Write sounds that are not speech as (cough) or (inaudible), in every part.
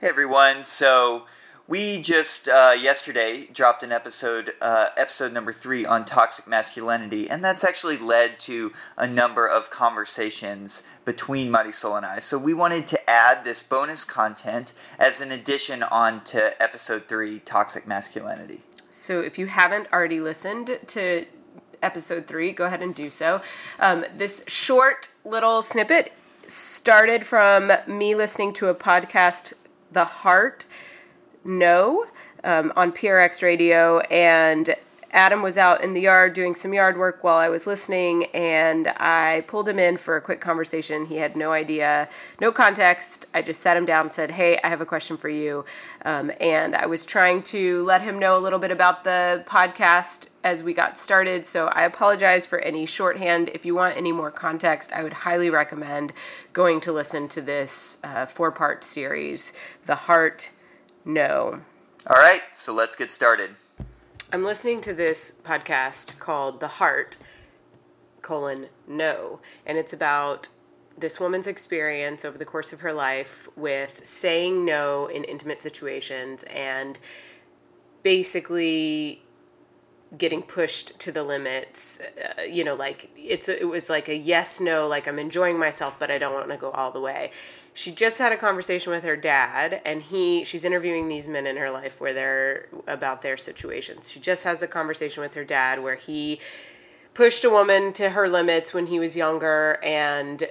Hey everyone. So we just uh, yesterday dropped an episode, uh, episode number three on toxic masculinity, and that's actually led to a number of conversations between Marisol and I. So we wanted to add this bonus content as an addition on to episode three, toxic masculinity. So if you haven't already listened to episode three, go ahead and do so. Um, this short little snippet started from me listening to a podcast the Heart No um, on PRX radio, and Adam was out in the yard doing some yard work while I was listening, and I pulled him in for a quick conversation. He had no idea, no context. I just sat him down and said, Hey, I have a question for you. Um, and I was trying to let him know a little bit about the podcast as we got started. So I apologize for any shorthand. If you want any more context, I would highly recommend going to listen to this uh, four part series, The Heart No. All right, so let's get started. I'm listening to this podcast called The Heart, colon, no. And it's about this woman's experience over the course of her life with saying no in intimate situations and basically getting pushed to the limits uh, you know like it's it was like a yes no like i'm enjoying myself but i don't want to go all the way she just had a conversation with her dad and he she's interviewing these men in her life where they're about their situations she just has a conversation with her dad where he pushed a woman to her limits when he was younger and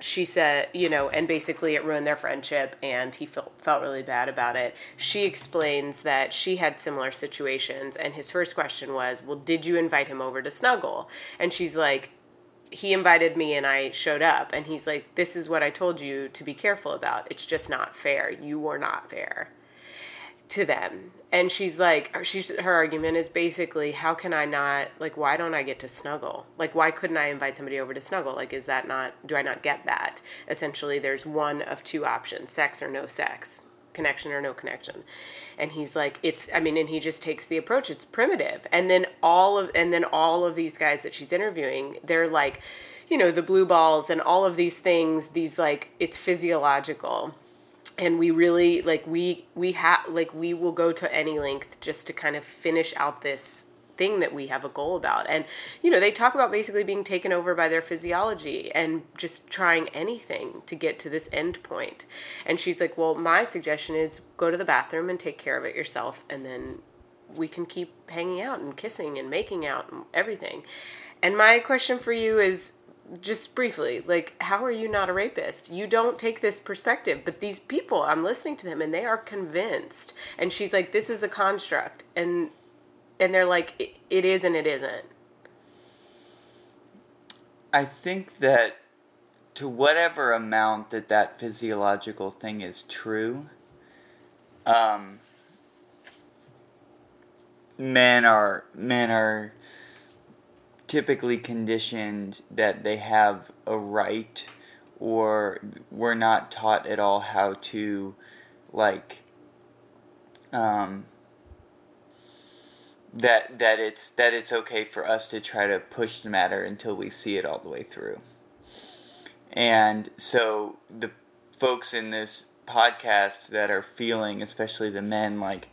she said, you know, and basically it ruined their friendship and he felt felt really bad about it. She explains that she had similar situations and his first question was, "Well, did you invite him over to snuggle?" And she's like, "He invited me and I showed up." And he's like, "This is what I told you to be careful about. It's just not fair. You were not fair." to them and she's like she's her argument is basically how can i not like why don't i get to snuggle like why couldn't i invite somebody over to snuggle like is that not do i not get that essentially there's one of two options sex or no sex connection or no connection and he's like it's i mean and he just takes the approach it's primitive and then all of and then all of these guys that she's interviewing they're like you know the blue balls and all of these things these like it's physiological. And we really like we we have like we will go to any length just to kind of finish out this thing that we have a goal about. And you know they talk about basically being taken over by their physiology and just trying anything to get to this end point. And she's like well my suggestion is go to the bathroom and take care of it yourself and then we can keep hanging out and kissing and making out and everything and my question for you is just briefly, like, how are you not a rapist? You don't take this perspective, but these people, I'm listening to them and they are convinced. And she's like, this is a construct. And, and they're like, it, it is and it isn't. I think that to whatever amount that that physiological thing is true, um, men are men are typically conditioned that they have a right or we're not taught at all how to like um, that that it's that it's okay for us to try to push the matter until we see it all the way through. And so the folks in this podcast that are feeling, especially the men, like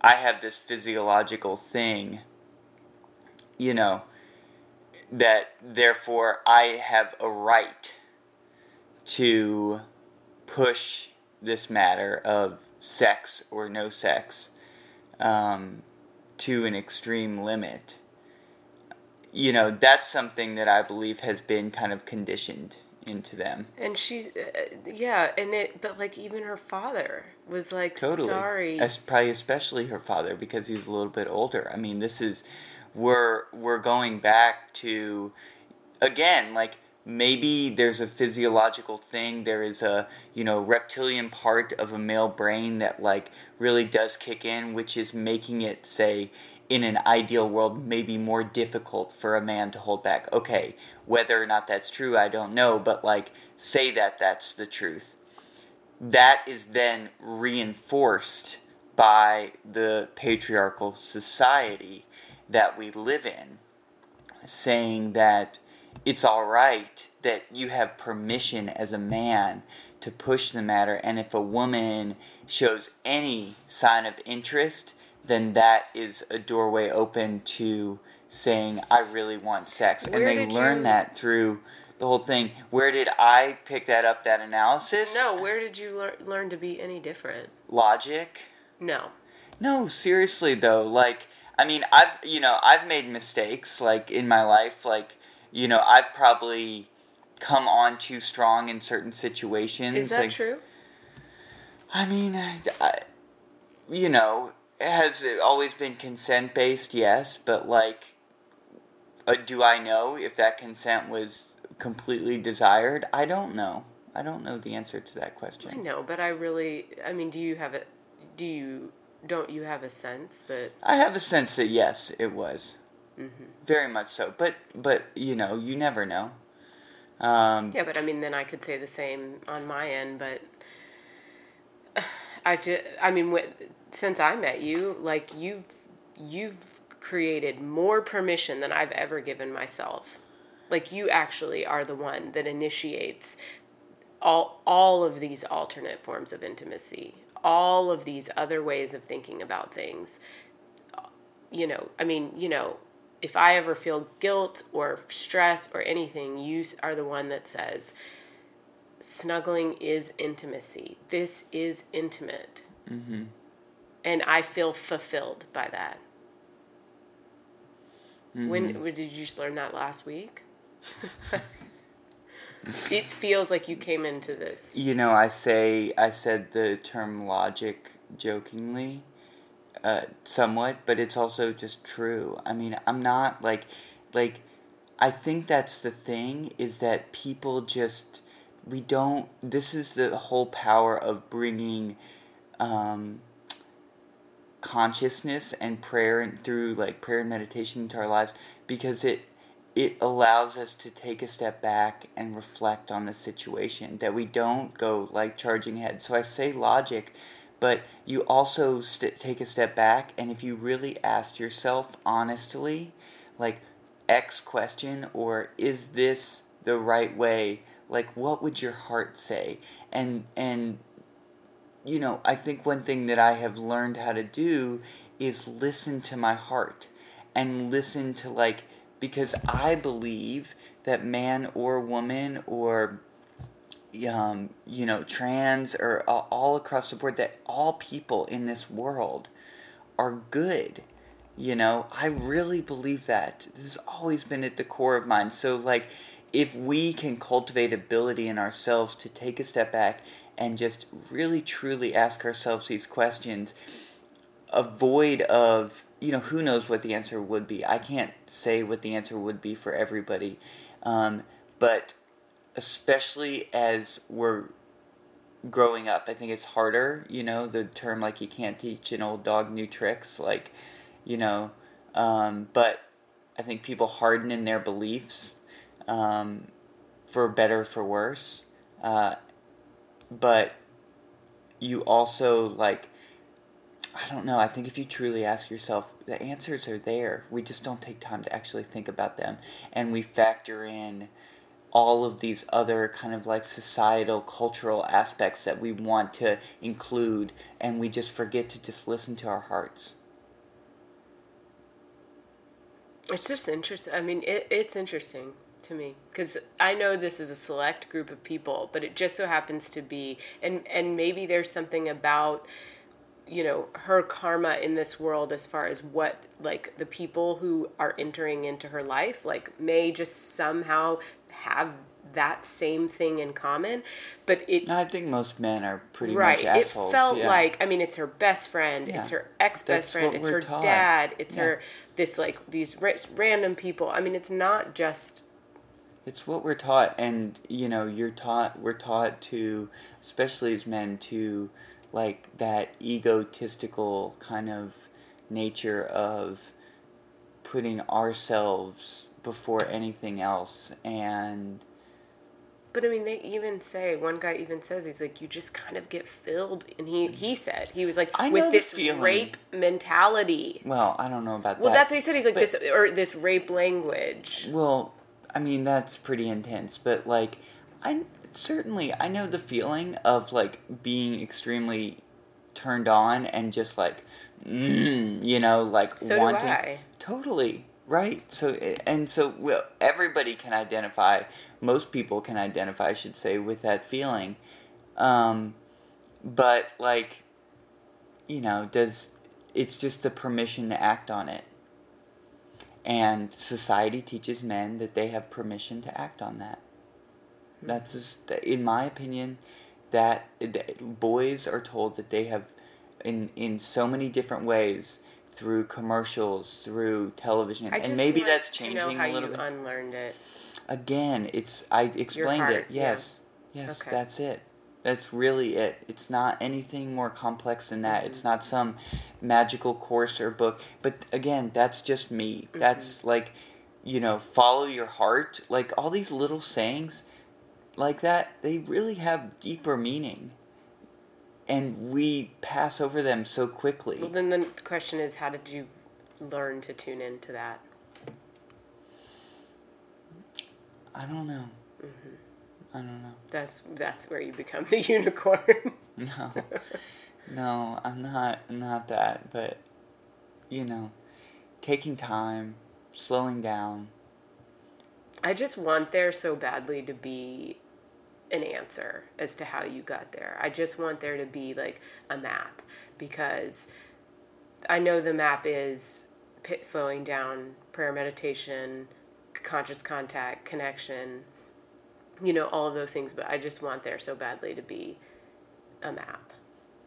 I have this physiological thing, you know, that therefore I have a right to push this matter of sex or no sex um, to an extreme limit. You know, that's something that I believe has been kind of conditioned into them. And she, uh, yeah, and it, but like even her father was like, totally. sorry. As, probably especially her father because he's a little bit older. I mean, this is we're we're going back to again like maybe there's a physiological thing there is a you know reptilian part of a male brain that like really does kick in which is making it say in an ideal world maybe more difficult for a man to hold back okay whether or not that's true i don't know but like say that that's the truth that is then reinforced by the patriarchal society that we live in, saying that it's all right that you have permission as a man to push the matter. And if a woman shows any sign of interest, then that is a doorway open to saying, I really want sex. Where and they did learn you- that through the whole thing. Where did I pick that up, that analysis? No, where did you lear- learn to be any different? Logic? No. No, seriously though, like I mean, I've you know, I've made mistakes like in my life, like you know, I've probably come on too strong in certain situations. Is that like, true? I mean, I, you know, has it always been consent based? Yes, but like, uh, do I know if that consent was completely desired? I don't know. I don't know the answer to that question. I know, but I really, I mean, do you have a, do you, don't you have a sense that, I have a sense that yes, it was. Very much so. But but you know, you never know. Um, yeah, but I mean, then I could say the same on my end, but (sighs) I just, I mean, since I met you, like you've, you've created more permission than I've ever given myself. Like you actually are the one that initiates all all of these alternate forms of intimacy, all of these other ways of thinking about things. You know, I mean, you know, if I ever feel guilt or stress or anything, you are the one that says snuggling is intimacy. This is intimate. Mm-hmm. And I feel fulfilled by that. When did you just learn that last week? (laughs) it feels like you came into this. you know, I say I said the term logic jokingly, uh, somewhat, but it's also just true. I mean, I'm not like like I think that's the thing is that people just we don't. This is the whole power of bringing. Um, consciousness and prayer and through like prayer and meditation into our lives because it it allows us to take a step back and reflect on the situation that we don't go like charging ahead so i say logic but you also st- take a step back and if you really ask yourself honestly like x question or is this the right way like what would your heart say? And and you know, I think one thing that I have learned how to do is listen to my heart and listen to like because I believe that man or woman or um, you know, trans or uh, all across the board that all people in this world are good. You know, I really believe that. This has always been at the core of mine. So like if we can cultivate ability in ourselves to take a step back and just really truly ask ourselves these questions. Avoid of you know who knows what the answer would be. I can't say what the answer would be for everybody um, but especially as we're growing up i think it's harder you know the term like you can't teach an old dog new tricks like you know um, but i think people harden in their beliefs um, for better or for worse uh, but you also like I don't know. I think if you truly ask yourself, the answers are there. We just don't take time to actually think about them. And we factor in all of these other kind of like societal, cultural aspects that we want to include, and we just forget to just listen to our hearts. It's just interesting. I mean, it, it's interesting to me because I know this is a select group of people, but it just so happens to be, and and maybe there's something about you know her karma in this world as far as what like the people who are entering into her life like may just somehow have that same thing in common but it I think most men are pretty right much it felt yeah. like i mean it's her best friend it's her ex-best That's friend it's her taught. dad it's Yeah. her this like these ra- random people i mean it's not just It's what we're taught, and you know, you're taught. We're taught to, especially as men, to like that egotistical kind of nature of putting ourselves before anything else, and But I mean, they even say one guy even says he's like, you just kind of get filled, and he he said he was like with this feeling. rape mentality. well, I don't know about Well, that. Well, that's what he said. He's like But- this or this rape language. Well, I mean that's pretty intense, but like I certainly I know the feeling of like being extremely turned on and just like mm, you know like So wanting totally right? So and so well, everybody can identify most people can identify I should say with that feeling. Um but like you know does it's just the permission to act on it and society teaches men that they have permission to act on that hmm. that's just, in my opinion, that boys are told that they have, in in so many different ways, through commercials, through television, and maybe that's to changing know how a little you bit. unlearned it. Again, it's I explained heart, it. yeah. Yes, yes, Okay. that's it. That's really it. It's not anything more complex than that. Mm-hmm. It's not some magical course or book. But again, that's just me. Mm-hmm. That's like, you know, follow your heart. Like all these little sayings like that, they really have deeper meaning. And we pass over them so quickly. Well, then the question is, how did you learn to tune into that? I don't know. Mm-hmm. I don't know. That's that's where you become the (laughs) unicorn. No, (laughs) no, I'm not. Not that. But you know, taking time, slowing down. I just want there so badly to be an answer as to how you got there. I just want there to be like a map because I know the map is pit slowing down, prayer meditation, conscious contact, connection, you know, all of those things, but I just want there so badly to be a map.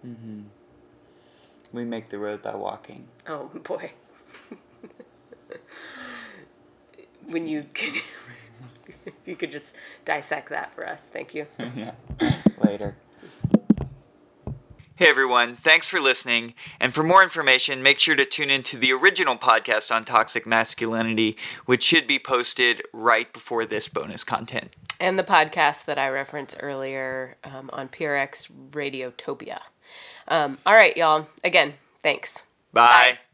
Mm-hmm. We make the road by walking. Oh (laughs) boy. (laughs) when you could (laughs) if you could just dissect that for us, thank you. yeah. Later. Hey everyone, thanks for listening. And for more information, make sure to tune into the original podcast on toxic masculinity, which should be posted right before this bonus content. And the podcast that I referenced earlier um, on PRX Radiotopia. Um, all right, y'all. Again, thanks. Bye. Bye.